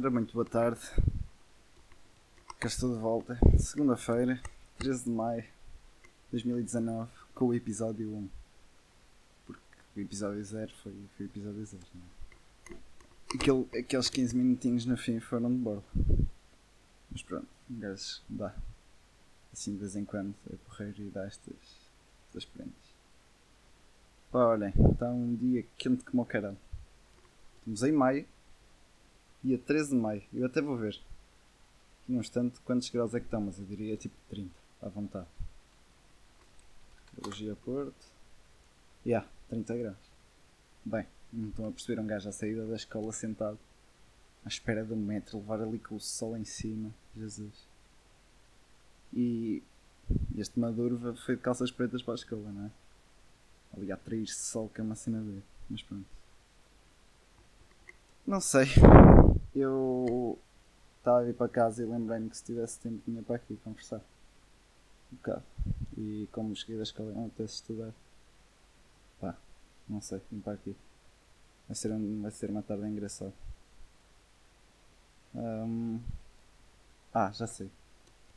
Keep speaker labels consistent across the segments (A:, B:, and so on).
A: Ora, muito boa tarde. Cá estou de volta. Segunda-feira, 13 de maio de 2019, com o episódio 1. Porque o episódio 0 foi, foi o episódio 0, não é? Aquele, aqueles 15 minutinhos no fim foram de borla. Mas pronto, um gajo dá. Assim de vez em quando a correr e dá estas, estas prendas. Pá, olhem, está um dia quente como o caralho. Estamos em maio, dia 13 de maio. Eu até vou ver aqui num instante quantos graus é que estão, mas eu diria tipo 30, à vontade. Meteorologia Porto. Ya, yeah, 30 graus. Bem, não estão a perceber um gajo à saída da escola sentado à espera do metro, levar ali com o sol em cima. Jesus. E este Maduro foi de calças pretas para a escola, não é? Ali a atrair-se sol que é uma cena dele. Mas pronto. Não sei. Eu estava a ir para casa e lembrei-me que se tivesse tempo vinha para aqui conversar. Um bocado. E como cheguei da escola não até estudar. Pá, não sei, vim para aqui. Vai ser, um, vai ser uma tarde engraçada. Um... Ah, já sei.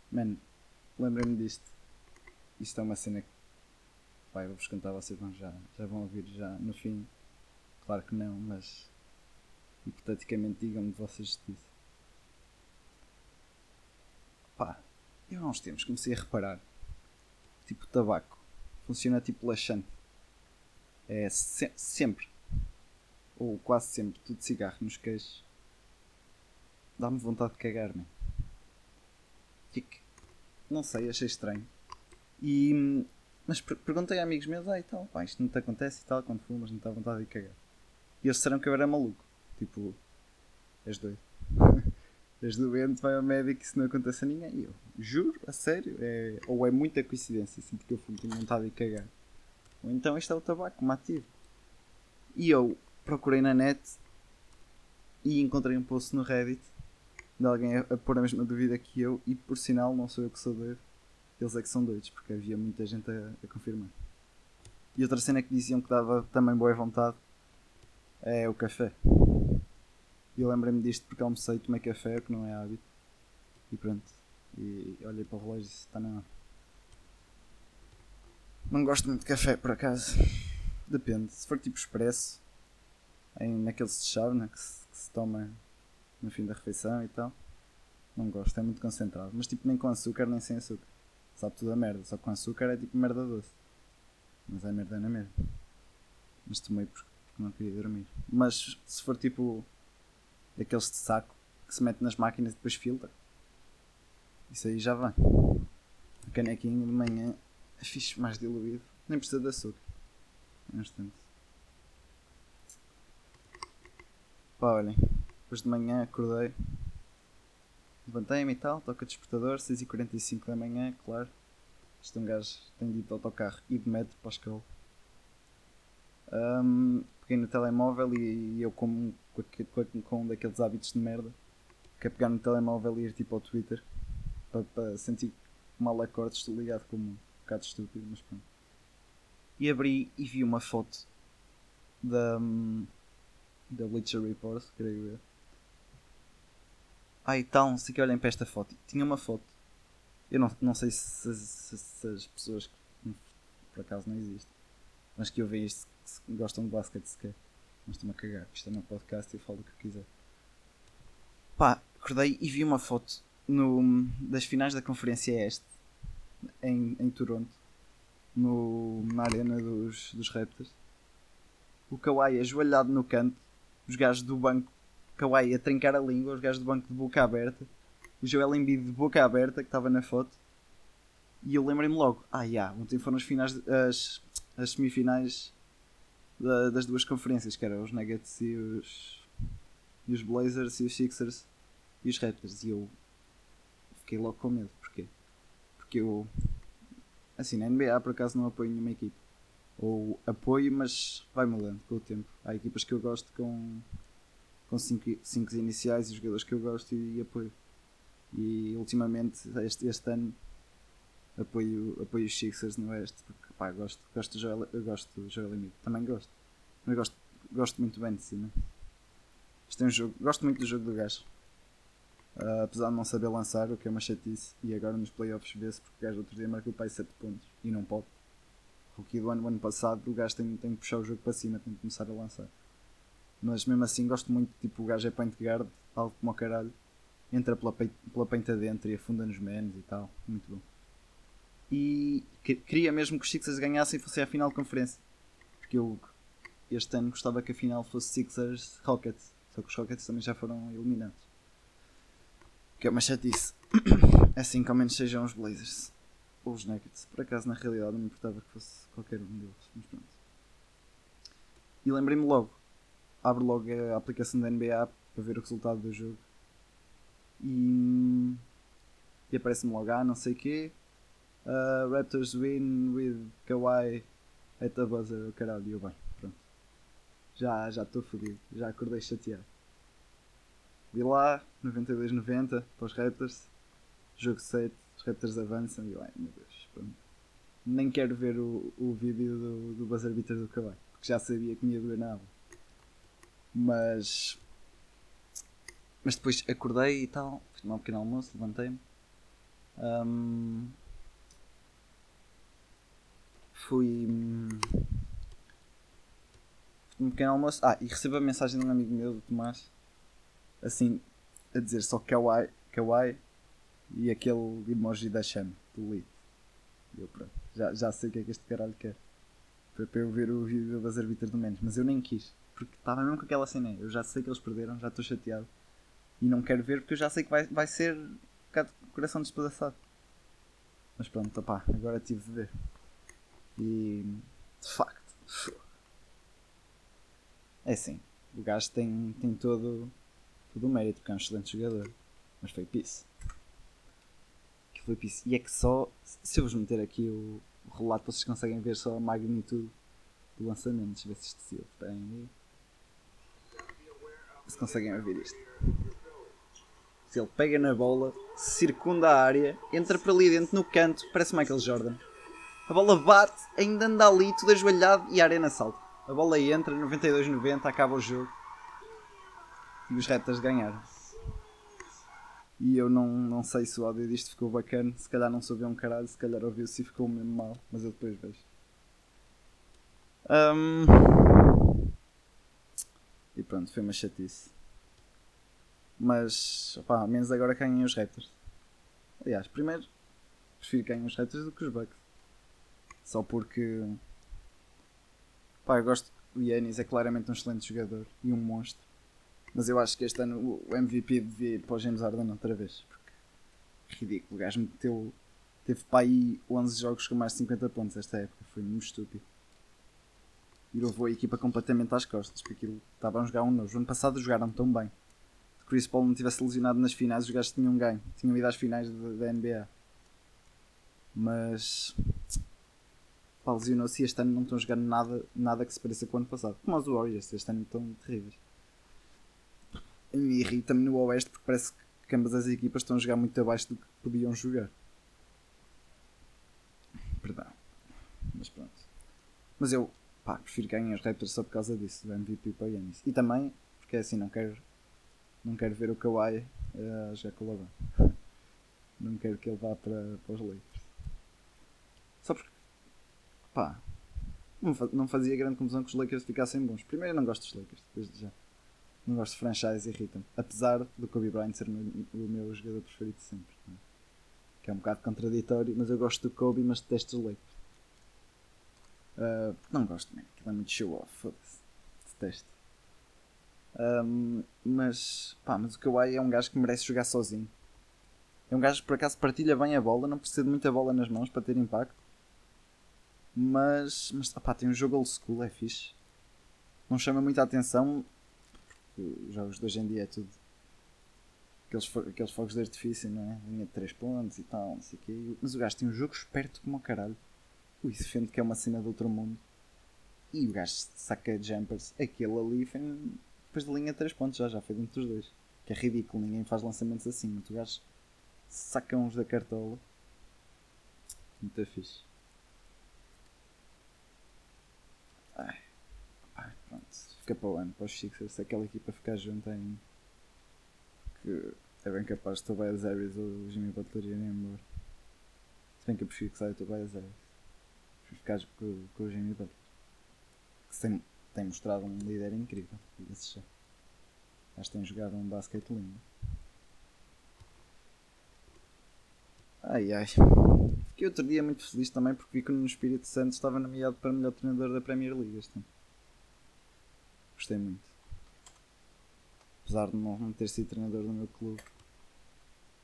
A: Mano, lembrei-me disto. Isto é uma cena que. Pai, vou-vos contar, vocês vão já, já vão ouvir já no fim. Claro que não, mas. Hipoteticamente, digam-me vocês disso. Pá, eu há uns tempos comecei a reparar. Tipo, tabaco. Funciona tipo laxante. É se sempre. Ou quase sempre. Tudo cigarro nos queixos. Dá-me vontade de cagar, me Fique. Não sei, achei estranho. E. Mas perguntei a amigos meus, ah, e tal, pá, isto não te acontece e tal, quando fumas, não te dá vontade de cagar. E eles disseram que eu era maluco. Tipo, és doido. és doente, vai ao médico isso não acontece a ninguém. E eu, juro, a sério, é, ou é muita coincidência, assim, porque eu fumo, tenho vontade de cagar. Ou então isto é o tabaco, me ativo. E eu procurei na net e encontrei um post no Reddit de alguém a, a pôr a mesma dúvida que eu, e por sinal, não sou eu que sou doido, eles é que são doidos, porque havia muita gente a, a confirmar. E outra cena que diziam que dava também boa vontade é o café. E eu lembrei-me disto porque almocei, tomei café, que não é hábito. E pronto. E olhei para o relógio e disse: está na hora. Não gosto muito de café, por acaso. Depende. Se for tipo expresso, em, naqueles de chave, né, que, que se toma no fim da refeição e tal. Não gosto, é muito concentrado. Mas tipo, nem com açúcar nem sem açúcar. Sabe tudo a merda. Só com açúcar é tipo merda doce. Mas é merda na mesma. Mas tomei porque não queria dormir. Mas se for tipo daqueles de saco que se mete nas máquinas e depois filtra. Isso aí já vai. A canequinha de manhã é fixe mais diluído. Nem precisa de açúcar. É um instante. Pá, olhem. Depois de manhã acordei. Levantei-me e tal, toca despertador, 6h45 da manhã, claro. Este é um gajo tem de autocarro e de metro para a escola. Um, peguei no telemóvel e, e eu com, com, com, um daqueles hábitos de merda que é pegar no telemóvel e ir tipo ao Twitter para, para sentir mal acorde, estou ligado como um bocado estúpido, mas pronto. E abri e vi uma foto da, da Bleacher Report, creio eu ah, então, sei que olhem para esta foto. Tinha uma foto. Eu não, não sei se, se, se as pessoas que por acaso não existem, mas que eu vejo isto que gostam de basquete sequer. Mas estou-me a cagar. Isto é meu podcast e eu falo o que eu quiser. Pá, acordei e vi uma foto no, das finais da Conferência Este em, em Toronto, no, na arena dos, dos Raptors. O Kawhi ajoelhado no canto, os gajos do banco Kawhi a trincar a língua, os gajos do banco de boca aberta, o Joel Embiid de boca aberta, que estava na foto, e eu lembrei-me logo, ah, já, yeah, ontem foram as, finais, as, as semifinais da, das duas conferências, que eram os Nuggets e os, e os Blazers e os Sixers e os Raptors, e eu fiquei logo com medo, porquê? Porque eu, assim, na NBA por acaso não apoio nenhuma equipe, ou apoio, mas vai mudando com o tempo. Há equipas que eu gosto com com 5 iniciais e jogadores que eu gosto e, e apoio. E ultimamente, este, este ano, apoio, apoio os Sixers no Oeste, porque pá, gosto, gosto Joel, gosto do Joel Embiid, também gosto. Mas gosto, gosto muito bem de? Isto é um jogo, gosto muito do jogo do gajo. Uh, apesar de não saber lançar, o que é uma chatice. E agora nos playoffs vê-se porque o gajo outro dia marcou o pai 7 pontos e não pode. Rookie do ano, ano passado, o gajo tem, tem que puxar o jogo para cima, tem que começar a lançar. Mas mesmo assim, gosto muito. Tipo, o gajo é point guard, algo como o caralho. Entra pela, pela peita dentro e afunda nos menos e tal. Muito bom. E queria mesmo que os Sixers ganhassem e fossem à final de conferência. Porque eu este ano gostava que a final fosse Sixers Rockets. Só que os Rockets também já foram eliminados. Que é uma chatice. assim que ao menos sejam os Blazers. Ou os Nuggets. Por acaso, na realidade, não me importava que fosse qualquer um deles. Mas pronto. E lembrei-me logo. Abro logo a aplicação da NBA para ver o resultado do jogo. E, e aparece-me logo, ah, não sei o quê. Uh, Raptors win with Kawhi at the buzzer. Oh, caralho, e bem, pronto. Já estou fodido. Já acordei chateado. Vi lá, 92-90 para os Raptors. Jogo 7, os Raptors avançam e eu, ai meu Deus, pronto. Nem quero ver o, o vídeo do, do buzzer beater do Kawhi, porque já sabia que me ia doer nada. Mas. Mas depois acordei e tal, fiz um pequeno almoço, levantei-me. Um, fui. Um pequeno almoço. Ah, e recebo a mensagem de um amigo meu, do Tomás, assim, a dizer só Kawaii, Kawaii e aquele emoji da chama, do Lee. Eu pronto, já, já sei o que é que este caralho quer. Foi para eu ver o vídeo das arbitras do menos, mas eu nem quis, porque estava mesmo com aquela cena. Eu já sei que eles perderam, já estou chateado e não quero ver porque eu já sei que vai, vai ser um bocado de coração despedaçado. Mas pronto, opá, agora tive de ver. E de facto, é assim, o gajo tem, tem todo todo o mérito, porque é um excelente jogador. Mas foi piso. Que foi piso. E é que só. Se eu vos meter aqui o, o relato, vocês conseguem ver só a magnitude do lançamento. Deixa eu ver se isto se aí. Se conseguem ouvir isto. Se ele pega na bola, circunda a área, entra para ali dentro no canto, parece Michael Jordan. A bola bate, ainda anda ali, tudo ajoelhado e a arena salta. A bola entra, 92-90, acaba o jogo e os Raptors ganharam. E eu não, não sei se o áudio disto ficou bacana, se calhar não soube um caralho, se calhar ouviu-se e ficou mesmo mal, mas eu depois vejo. Um... E pronto, foi uma chatice. Mas, opá, menos agora ganhem os Raptors. Aliás, primeiro, prefiro ganhem os Raptors do que os Bucks. Só porque, pá, eu gosto. O Yannis é claramente um excelente jogador e um monstro. Mas eu acho que este ano o MVP devia ir para o James Harden outra vez. Porque ridículo. O gajo meteu. Teve para aí 11 jogos com mais de 50 pontos esta época. Foi muito estúpido. E levou a equipa completamente às costas. Porque aquilo estavam a jogar um novo. O ano passado jogaram tão bem. Se Chris Paul não tivesse lesionado nas finais, os gajos tinham ganho. Tinham ido às finais da, NBA. Mas. Pá, lesionou-se e este ano não estão jogando nada, nada que se pareça com o ano passado. Como os Warriors, este ano estão terríveis me irrita-me no Oeste porque parece que ambas as equipas estão a jogar muito abaixo do que podiam jogar. Perdão. Mas pronto. Mas eu pá, prefiro ganhar os Raptors só por causa disso, do MVP para Yannis. E também porque é assim, não quero, não quero ver o Kawhi a jogar com o não quero que ele vá para, para os Lakers. Só porque pá, não fazia grande confusão que os Lakers ficassem bons. Primeiro eu não gosto dos Lakers, desde já. Não gosto de franchise, irrita-me. Apesar do Kobe Bryant ser o meu, jogador preferido sempre. É? Que é um bocado contraditório, mas eu gosto do Kobe, mas detesto os Lakers. Uh, não gosto, man. Aquilo é muito show off, foda-se. Detesto. Um, mas, pá, mas o Kawhi é um gajo que merece jogar sozinho. É um gajo que por acaso partilha bem a bola, não precisa de muita bola nas mãos para ter impacto. Mas, mas pá, tem um jogo old school, é fixe. Não chama muita atenção, os jogos de hoje em dia é tudo aqueles, aqueles fogos de artifício, não é? Linha de 3 pontos e tal, não sei o quê. Mas o gajo tem um jogo esperto como o caralho. Ui, defende que é uma cena do outro mundo. E o gajo saca jumpers. Aquele ali foi depois de linha de 3 pontos, já, já foi dentro dos dois. Que é ridículo, ninguém faz lançamentos assim. O gajo saca uns da cartola. Muito fixe. Ai. Ai, pronto fica para o ano, para os Sixers, se aquela equipa ficar junto em. Que é bem capaz de Tobias Harris ou o Jimmy Butler irem embora. Se bem que eu prefiro que saia o Tobias Harris. Prefiro ficar com, com o Jimmy Butler. Que tem, tem mostrado um líder incrível, diga-se já. Acho que tem jogado um basquete lindo. Ai ai. Fiquei outro dia muito feliz também porque vi que no Espírito Santo estava nomeado para melhor treinador da Premier League este ano. Gostei muito. Apesar de não ter sido treinador do meu clube,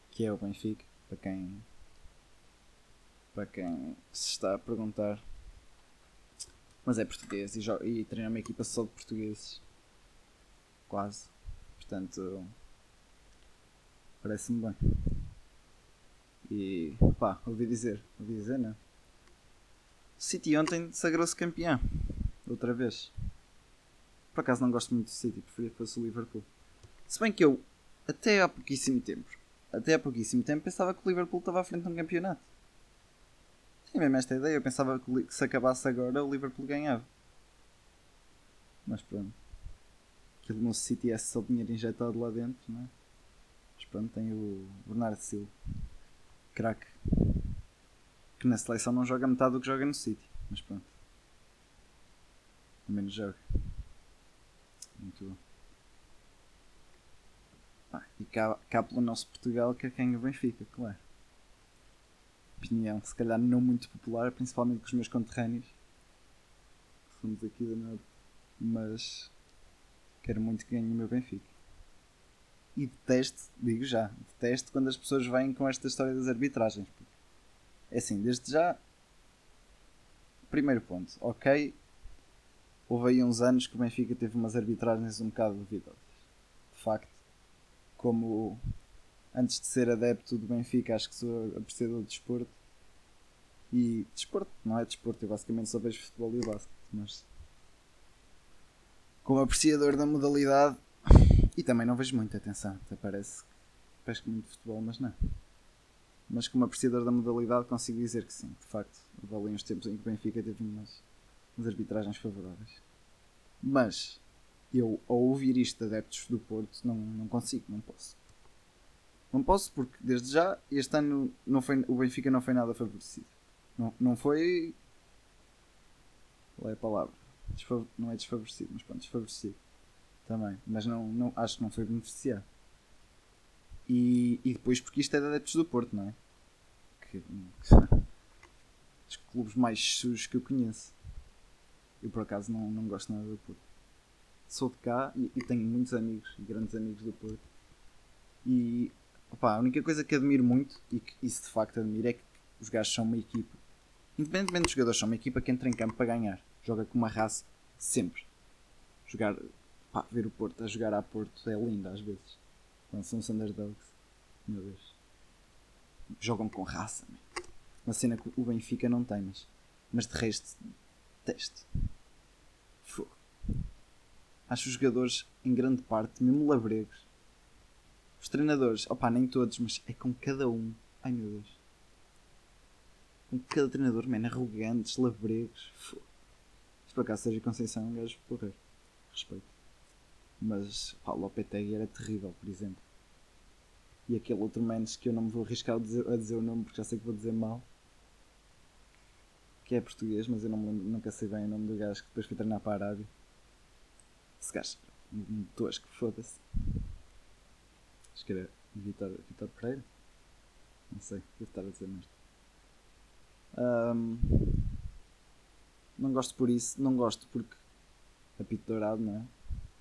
A: que é o Benfica, para quem para quem se está a perguntar. Mas é português e, e treina uma equipa só de portugueses. Quase. Portanto, parece-me bem. E pá, ouvi dizer, ouvi dizer, né? O City ontem sagrou-se campeão. Outra vez. Por acaso não gosto muito do City, preferia que fosse o Liverpool. Se bem que eu, até há pouquíssimo tempo, até há pouquíssimo tempo, pensava que o Liverpool estava à frente de um campeonato. Tinha mesmo esta ideia, eu pensava que se acabasse agora o Liverpool ganhava. Mas pronto. Aquilo no City é só dinheiro injetado lá dentro, não é? Mas pronto, tem o Bernardo Silva craque. Que na seleção não joga metade do que joga no City. Mas pronto. Ao menos joga. Bom. Ah, e cá, cá pelo nosso Portugal que é quem o Benfica, claro. Opinião, se calhar não muito popular, principalmente com os meus conterrâneos. Somos aqui da Norte. Mas quero muito que ganhe o meu Benfica e detesto, digo já, detesto quando as pessoas vêm com esta história das arbitragens. É assim, desde já. Primeiro ponto, ok. Houve aí uns anos que o Benfica teve umas arbitragens um bocado duvidosas. De facto, como antes de ser adepto do Benfica, acho que sou apreciador de desporto. E desporto, não é desporto, eu basicamente só vejo futebol e basquete, mas como apreciador da modalidade, e também não vejo muita atenção, até parece que pesco muito futebol, mas não. Mas como apreciador da modalidade consigo dizer que sim, de facto, ali uns tempos em que o Benfica teve umas, umas arbitragens favoráveis. Mas eu ao ouvir isto de adeptos do Porto não, não consigo, não posso. Não posso porque desde já este ano não foi, o Benfica não foi nada favorecido. Não, não foi. Qual é a palavra? Desfav não é desfavorecido, mas pronto, desfavorecido também, mas não, não, acho que não foi beneficiar. E, e depois porque isto é de adeptos do Porto, não é? Que, que dos clubes mais sujos que eu conheço. Eu por acaso não, não gosto nada do Porto. Sou de cá e, e tenho muitos amigos, grandes amigos do Porto. E opa, a única coisa que admiro muito, e que isso de facto admiro, é que os gajos são uma equipa. Independentemente dos jogadores, são uma equipa que entra em campo para ganhar. Joga com uma raça sempre. Jogar Pá, ver o Porto a jogar a Porto é lindo às vezes. Quando são os underdogs. Meu Deus. Jogam com raça. Man. Uma cena que o Benfica não tem, mas, mas de resto, teste. Acho os jogadores, em grande parte, mesmo labregos. Os treinadores, opá, nem todos, mas é com cada um. Ai meu Deus. Com cada treinador, man, arrogantes, labregos. Se por acaso seja Conceição, um gajo porreiro. Respeito. Mas pá, o Lopetegui era terrível, por exemplo. E aquele outro menos que eu não me vou arriscar a dizer, a dizer o nome porque já sei que vou dizer mal. Que é português, mas eu não lembro, nunca sei bem o nome do gajo que depois foi treinar para a Arábia. Esse gajo, um tosco, foda-se. Acho que era Vitor, Vitor Pereira. Não sei, devo estar a dizer mesmo. Um, não gosto por isso, não gosto porque apito dourado, não é?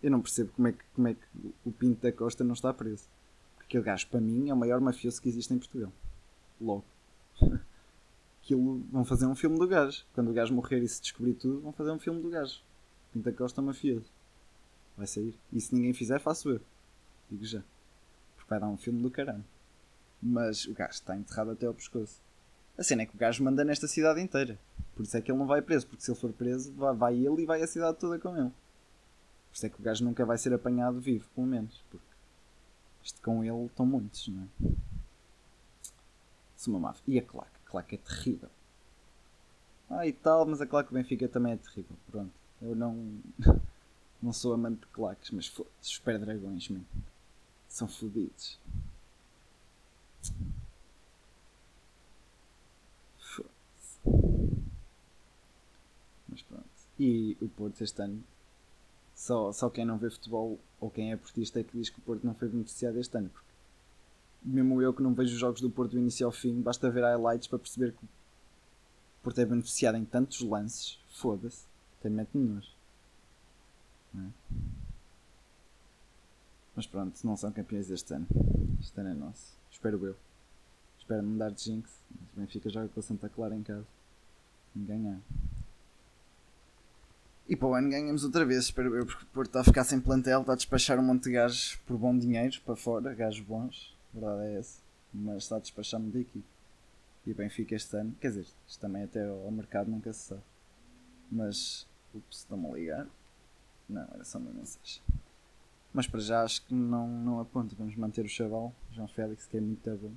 A: Eu não percebo como é que, como é que o Pinto da Costa não está preso. Porque aquele gajo, para mim, é o maior mafioso que existe em Portugal. Logo. Aquilo, vão fazer um filme do gajo. Quando o gajo morrer e se descobrir tudo, vão fazer um filme do gajo. Pinto da Costa mafioso. Vai sair. E se ninguém fizer, faço eu. Digo já. Porque vai dar um filme do caramba. Mas o gajo está enterrado até ao pescoço. A cena é que o gajo manda nesta cidade inteira. Por isso é que ele não vai preso. Porque se ele for preso, vai ele e vai a cidade toda com ele. Por isso é que o gajo nunca vai ser apanhado vivo, pelo menos. Porque isto com ele estão muitos, não é? Sou uma. E a claque? A claque é terrível. Ah, e tal, mas a claque do Benfica também é terrível. Pronto. Eu não. não sou amante de claques, mas foda-se, os pé-dragões. São fodidos. Mas pronto. E o Porto este ano, só, só quem não vê futebol ou quem é portista é que diz que o Porto não foi beneficiado este ano. Porque mesmo eu que não vejo os jogos do Porto do início ao fim, basta ver highlights para perceber que o Porto é beneficiado em tantos lances. Foda-se. Tem mete nenhum. É? Mas pronto, não são campeões este ano. Este ano é nosso. Espero eu. Espero não dar de jinx. Mas o Benfica joga com o Santa Clara em casa. E ganhar. E para o ano ganhamos outra vez, espero eu, porque o Porto está a ficar sem plantel, está a despachar um monte de gajos por bom dinheiro para fora, gajos bons, a verdade é essa. Mas está a despachar muito da equipe. E o Benfica este ano, quer dizer, isto também até ao mercado nunca se sabe. Mas, ups, estão-me a ligar. Não, era só uma mensagem. Mas para já acho que não, não aponta. Vamos manter o chaval, João Félix, que é muito bom.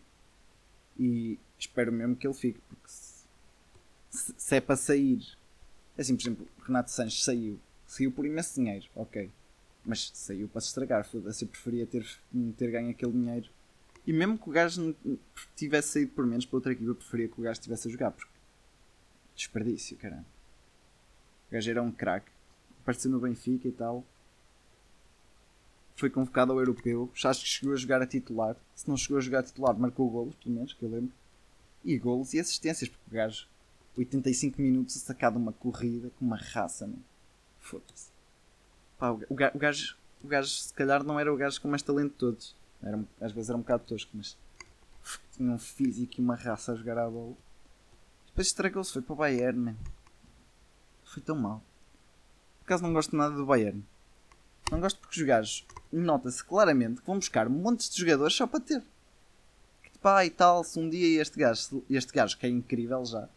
A: E espero mesmo que ele fique, porque se, se, se é para sair. É assim, por exemplo, Renato Sanches saiu. Saiu por imenso dinheiro, ok. Mas saiu para se estragar, foda-se. Eu preferia ter, ter ganho aquele dinheiro. E mesmo que o gajo tivesse saído por menos para outra equipa, eu preferia que o gajo estivesse a jogar, porque desperdício, caramba. O gajo era um craque, apareceu no Benfica e tal. Foi convocado ao europeu, acho que chegou a jogar a titular. Se não chegou a jogar a titular, marcou golos, pelo menos, que eu lembro. E golos e assistências, porque o gajo 85 minutos a sacar de uma corrida com uma raça, mano. Foda-se. O, gajo, o, gajo, o gajo, se calhar, não era o gajo com mais talento de todos. Era, às vezes era um bocado tosco, mas tinha um físico e uma raça a jogar à bola. Depois estragou-se, foi para o Bayern, man. Foi tão mal. Acaso não gosto nada do Bayern. Não gosto porque os gajos, nota-se claramente que vão buscar montes de jogadores só para ter. Que pá e tal, se um dia este gajo, este gajo que é incrível já,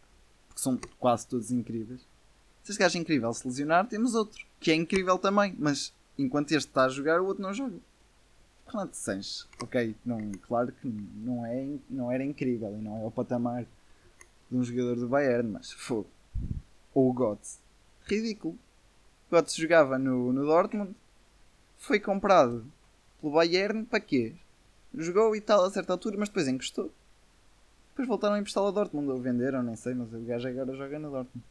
A: porque são quase todos incríveis. Se este gajo é incrível se lesionar, temos outro, que é incrível também, mas enquanto este está a jogar, o outro não joga. Renato Sanches, ok, não, claro que não, é, não era incrível e não é o patamar de um jogador do Bayern, mas fogo. Ou o Götze. Ridículo. Götze jogava no, no Dortmund, foi comprado pelo Bayern para quê? Jogou e tal a certa altura, mas depois encostou. Depois voltaram a emprestá-lo a Dortmund, ou venderam, nem sei, mas o gajo agora joga no Dortmund.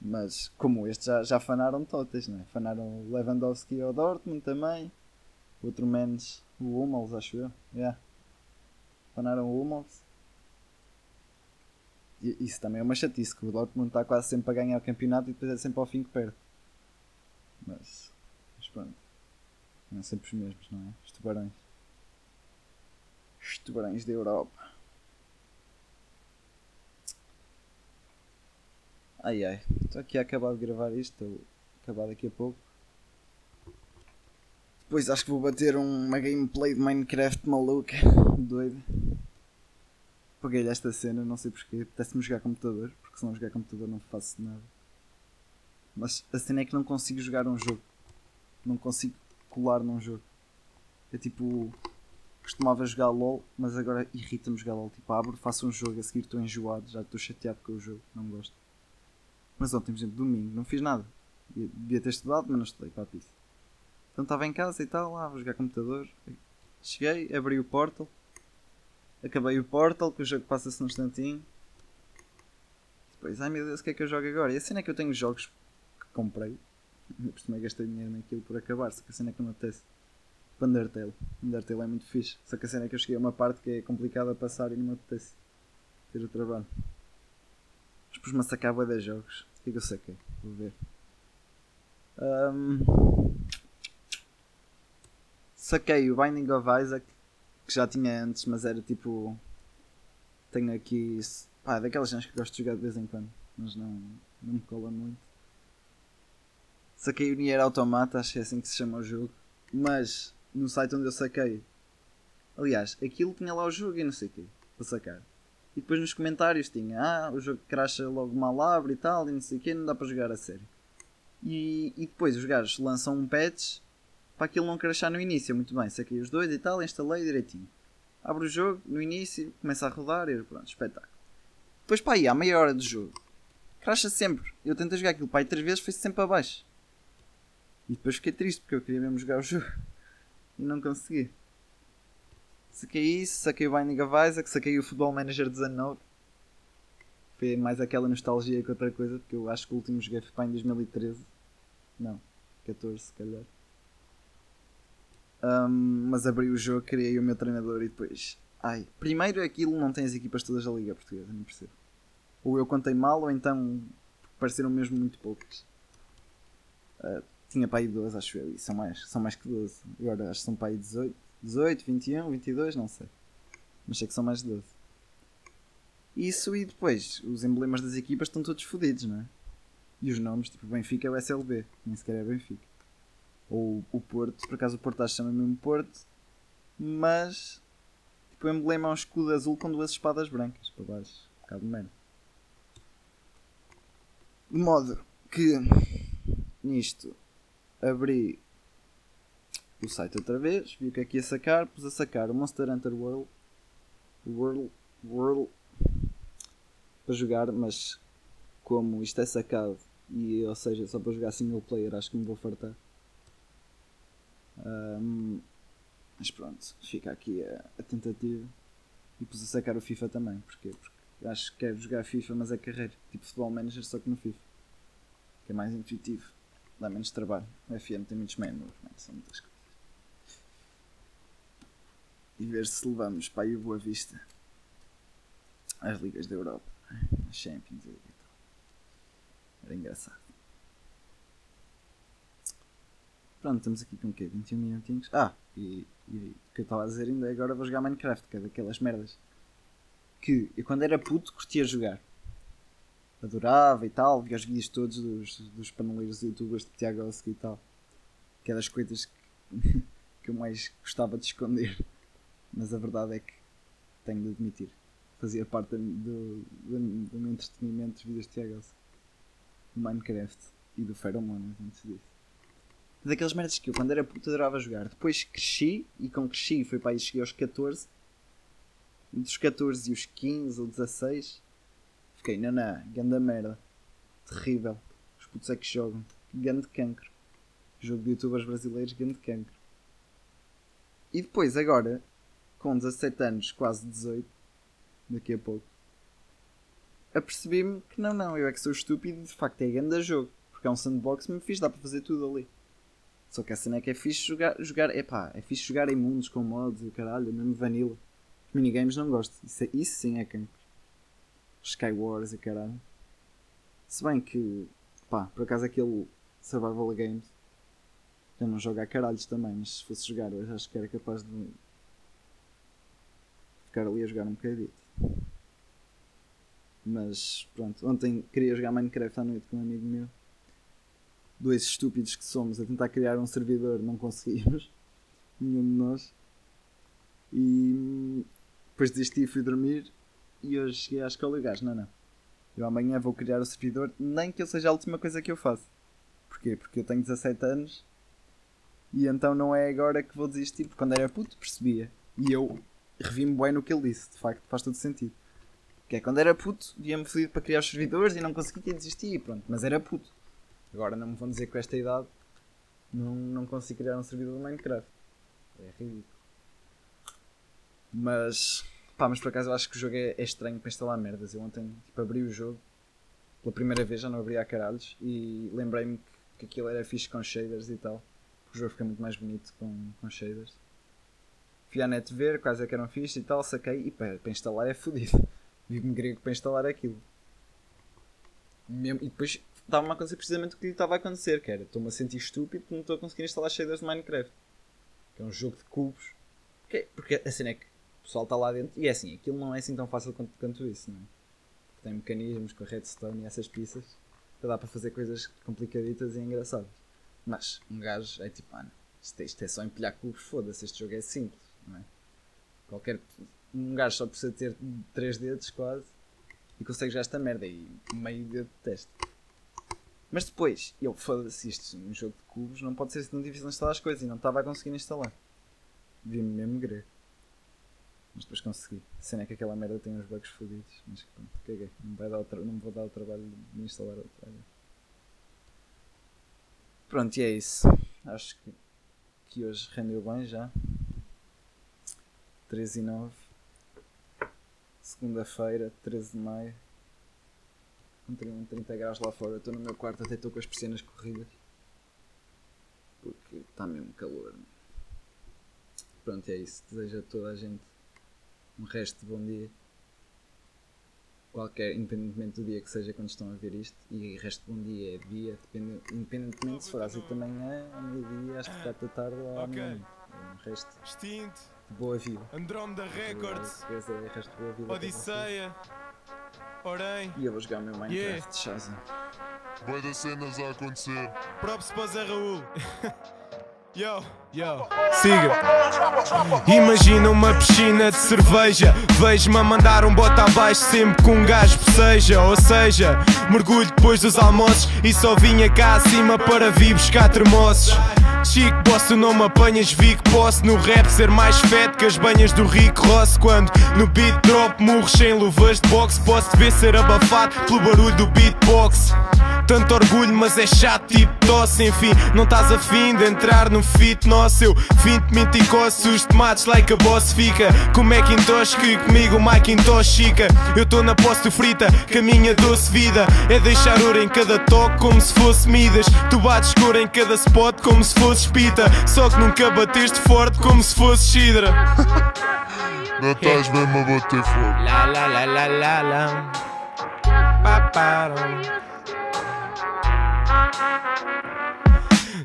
A: Mas como este já, já fanaram totas, não é? Fanaram Lewandowski ao Dortmund também. Outro menos o Hummels, acho eu. Yeah. Fanaram o Hummels. Isso também é uma chatice, que o Dortmund está quase sempre a ganhar o campeonato e depois é sempre ao fim que perde. Mas, mas pronto. Não sempre os mesmos, não é? Os tubarões. Os tubarões da Europa. Ai ai, estou aqui a acabar de gravar isto, estou acabar daqui a pouco. Depois acho que vou bater uma gameplay de Minecraft maluca, doido. Paguei-lhe esta cena, não sei porquê, apetece-me jogar computador, porque se não jogar computador não faço nada. Mas a cena é que não consigo jogar um jogo. Não consigo colar num jogo. É tipo. Costumava jogar LOL, mas agora irrita-me jogar LOL. Tipo, abro, faço um jogo, a seguir estou enjoado, já estou chateado com o jogo, não gosto. Mas ontem, por exemplo, domingo, não fiz nada. Devia ter estudado, mas não estudei para a pista. Então estava em casa e tal, lá, vou jogar computador. Cheguei, abri o portal. Acabei o portal, que o jogo passa-se num instantinho. Depois, ai meu Deus, o que é que eu jogo agora? E a cena é que eu tenho jogos que comprei. Eu costumei gastar dinheiro naquilo por acabar, só que a cena é que não apetece. Para Undertale. Undertale é muito fixe. Só que a cena é que eu cheguei a uma parte que é complicada a passar e não me apetece ter o trabalho. Mas pus-me a sacar de jogos. O que é que eu saquei? Vou ver. Um... Saquei o Binding of Isaac, que já tinha antes, mas era tipo. Tenho aqui. Pá, daquelas cenas que gosto de jogar de vez em quando, mas não, não me cola muito. Saquei o Nier Automata, acho que é assim que se chama o jogo. Mas no site onde eu saquei. Aliás, aquilo tinha lá o jogo e não sei o quê. Para sacar. E depois nos comentários tinha, ah, o jogo cracha logo mal abre e tal, e não sei o que, não dá para jogar a sério. E, e depois os gajos lançam um patch para aquilo não crashar no início. Muito bem, saquei os dois e tal, instalei direitinho. Abro o jogo, no início, começa a rodar e pronto, espetáculo. Depois para aí, à meia hora de jogo, cracha sempre. Eu tentei jogar aquilo aí três vezes, foi sempre abaixo. E depois fiquei triste porque eu queria mesmo jogar o jogo. E não consegui. Saquei isso, saquei o Binding of Isaac, saquei o Football Manager 19. Foi mais aquela nostalgia que outra coisa, porque eu acho que o último joguei foi em 2013. Não, 14 se calhar. Um, mas abri o jogo, criei o meu treinador e depois. Ai, primeiro aquilo não tem as equipas todas da Liga Portuguesa, não percebo. Ou eu contei mal, ou então pareceram mesmo muito poucas. Uh, tinha para aí 12, acho eu, e são mais, são mais que 12. Agora acho que são para aí 18, 18, 21, 22, não sei. Mas sei que são mais de 12. Isso e depois, os emblemas das equipas estão todos fodidos, não é? E os nomes, tipo Benfica é o SLB, nem sequer é Benfica. Ou o Porto, por acaso o Porto acho chama mesmo Porto, mas tipo, o emblema é um escudo azul com duas espadas brancas para baixo. Um bocado de merda. De modo que nisto abri o site outra vez, vi o que é que ia sacar, pus a sacar o Monster Hunter World, World, World para jogar, mas como isto é sacado e ou seja só para jogar single player acho que me vou fartar. Um, mas pronto, fica aqui a, a, tentativa e pus a sacar o FIFA também, porquê? Porque acho que quero jogar FIFA mas é carreira, tipo futebol manager só que no FIFA. Que é mais intuitivo dá menos trabalho. O FM tem muitos menus, são muitas coisas. E ver se levamos para aí o Boa Vista às ligas da Europa, a Champions e tal. Era engraçado. Pronto, estamos aqui com o quê? 21 minutinhos. Ah, e, e o que eu estava a dizer ainda é agora vou jogar Minecraft, que é daquelas merdas que eu quando era puto curtia jogar adorava e tal, via os vídeos todos dos, dos paneleiros youtubers de Tiago e tal, que é das coisas que, que eu mais gostava de esconder, mas a verdade é que tenho de admitir, fazia parte do, do, do meu entretenimento dos vídeos de Tiago do Minecraft e do Pheromonas antes disso. Daquelas merdas que eu quando era puto adorava jogar. Depois cresci e com cresci foi para aí cheguei aos 14. Entre os 14 e os 15 ou 16 Fiquei, não, não, ganda merda. Terrível. Os putos é que jogam. Gande cancro. Jogo de youtubers brasileiros, gande cancro. E depois, agora, com 17 anos, quase 18, daqui a pouco, apercebi-me que não, não, eu é que sou estúpido e de facto é grande jogo. Porque é um sandbox, me fiz, dá para fazer tudo ali. Só que a cena é que é fixe jogar, jogar epá, é fixe jogar em mundos com mods e o caralho, mesmo vanilla. Os minigames não gosto, isso, é, isso sim é cancro. Skywars e caralho. Se bem que, pá, por acaso aquele Survival Games eu não jogo a caralhos também, mas se fosse jogar hoje acho que era capaz de ficar ali a jogar um bocadito. Mas pronto, ontem queria jogar Minecraft à noite com um amigo meu. Dois estúpidos que somos a tentar criar um servidor, não conseguimos. Nenhum de nós. E depois desisti e fui dormir e hoje cheguei à escola e gajo, não, não. Eu amanhã vou criar o servidor, nem que eu seja a última coisa que eu faço. Porquê? Porque eu tenho 17 anos e então não é agora que vou desistir, porque quando era puto percebia. E eu revi-me bem no que ele disse, de facto faz todo sentido. Que é quando era puto, via-me fodido para criar os servidores e não conseguia desistir, pronto, mas era puto. Agora não me vão dizer que com esta idade não, não consigo criar um servidor de Minecraft. É ridículo. Mas Pá, mas por acaso eu acho que o jogo é, é estranho para instalar merdas. Eu ontem tipo, abri o jogo pela primeira vez, já não abri a caralhos e lembrei-me que, que aquilo era fixe com shaders e tal. O jogo fica muito mais bonito com, com shaders. Fui à net ver quais é que eram fixe e tal, saquei e para, para instalar é fodido. Vivo-me grego para instalar aquilo. Mesmo, e depois estava-me a acontecer precisamente o que lhe estava a acontecer, que era estou-me a sentir estúpido porque não estou a conseguir instalar shaders de Minecraft. Que é um jogo de cubos. Porque, porque a cena é que o pessoal está lá dentro. E é assim, aquilo não é assim tão fácil quanto, quanto isso, não é? Porque tem mecanismos com redstone e essas pizzas para dar para fazer coisas complicaditas e engraçadas. Mas um gajo é tipo, mano, isto, isto é só empilhar cubos, foda-se, este jogo é simples, não é? Qualquer. Um gajo só precisa ter 3 dedos quase e consegue já esta merda e meio dedo de teste. Mas depois, eu foda-se, isto um jogo de cubos não pode ser tão difícil instalar as coisas e não estava a conseguir instalar. Vi-me mesmo grego. Mas depois consegui. A cena é que aquela merda tem uns bugs fodidos. Mas pronto, caguei. Não, vai dar não vou dar o trabalho de instalar outra. Pronto, e é isso. Acho que, que hoje rendeu bem já. 3 e 9. Segunda-feira, 13 de maio. Com 30 30 graus lá fora. Estou no meu quarto, até estou com as persianas corridas. Porque está mesmo calor. Pronto, é isso. Desejo a toda a gente um resto de bom dia. Qualquer, independentemente do dia que seja quando estão a ver isto. E resto de bom dia é dia, depende, independentemente se for às 8 da manhã, ao meio-dia, às 4 da tarde ou à
B: Ok.
A: meia-noite. É um resto
B: Extinto,
A: de boa vida.
B: Andromeda Records,
A: é.
B: Odisseia, Porém,
A: E eu vou jogar o meu Minecraft Shazam.
C: Vai das cenas a acontecer.
B: props para Zé Raul. Yo, yo, siga. Imagina uma piscina de cerveja. Vejo-me a mandar um bota abaixo sempre que um gajo seja. Ou seja, mergulho depois dos almoços e só vinha cá acima para vir buscar termossos. Chico, boss, tu não me apanhas, vi que posso no rap ser mais feto que as banhas do Rico Ross. Quando no beat drop murros sem luvas de boxe, posso ver ser abafado pelo barulho do beatbox. Tanto orgulho, mas é chato, tipo tosse. Enfim, não estás afim de entrar no fit nosso. Eu vim de menticosse, os tomates like a boss fica. Com o Macintosh, que comigo o Macintosh chica. Eu estou na posse frita, que a minha doce vida é deixar ouro em cada toque, como se fosse Midas. Tu bates cor em cada spot, como se fosse pita. Só que nunca bateste forte, como se fosse Shidra.
C: Não estás mesmo a bater fogo.
B: La la la la la la. Paparam.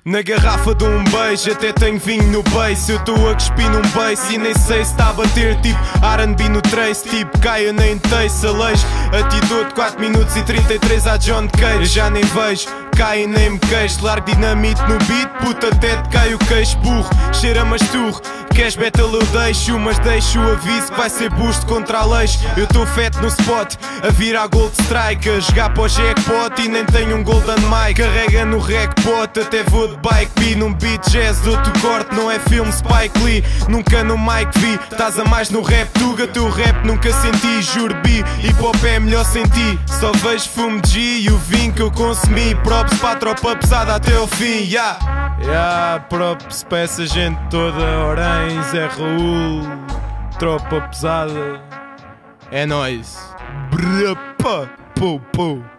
B: Na garrafa de um beijo, até tenho vinho no beijo. Eu estou a cuspir num beijo e nem sei se está a bater. Tipo RB no trace, tipo caia nem teice. Alejo, atitude 4 minutos e 33 a John Cage. Já nem vejo, cai e nem me queixo. Largo dinamite no beat, puta, até te cai o queixo burro. Cheira mas turro. Queres battle eu deixo, mas deixo o aviso que vai ser busto contra a leixo. Eu estou feto no spot, a virar gold strike, a jogar para o jackpot e nem tenho um golden mic. Carrega no rackpot, até vou de bike B num beat jazz, dou-te o corte, não é filme Spike Lee. Nunca no mic vi, estás a mais no rap tuga, teu rap nunca senti, juro bi. Hip hop é melhor sem ti, só vejo fumo G e o vinho que eu consumi. Props para a tropa pesada até ao fim, yeah. Yeah, props para essa gente toda, Orém, Zé Raul, tropa pesada, é nóis. Brapa, pô, pô.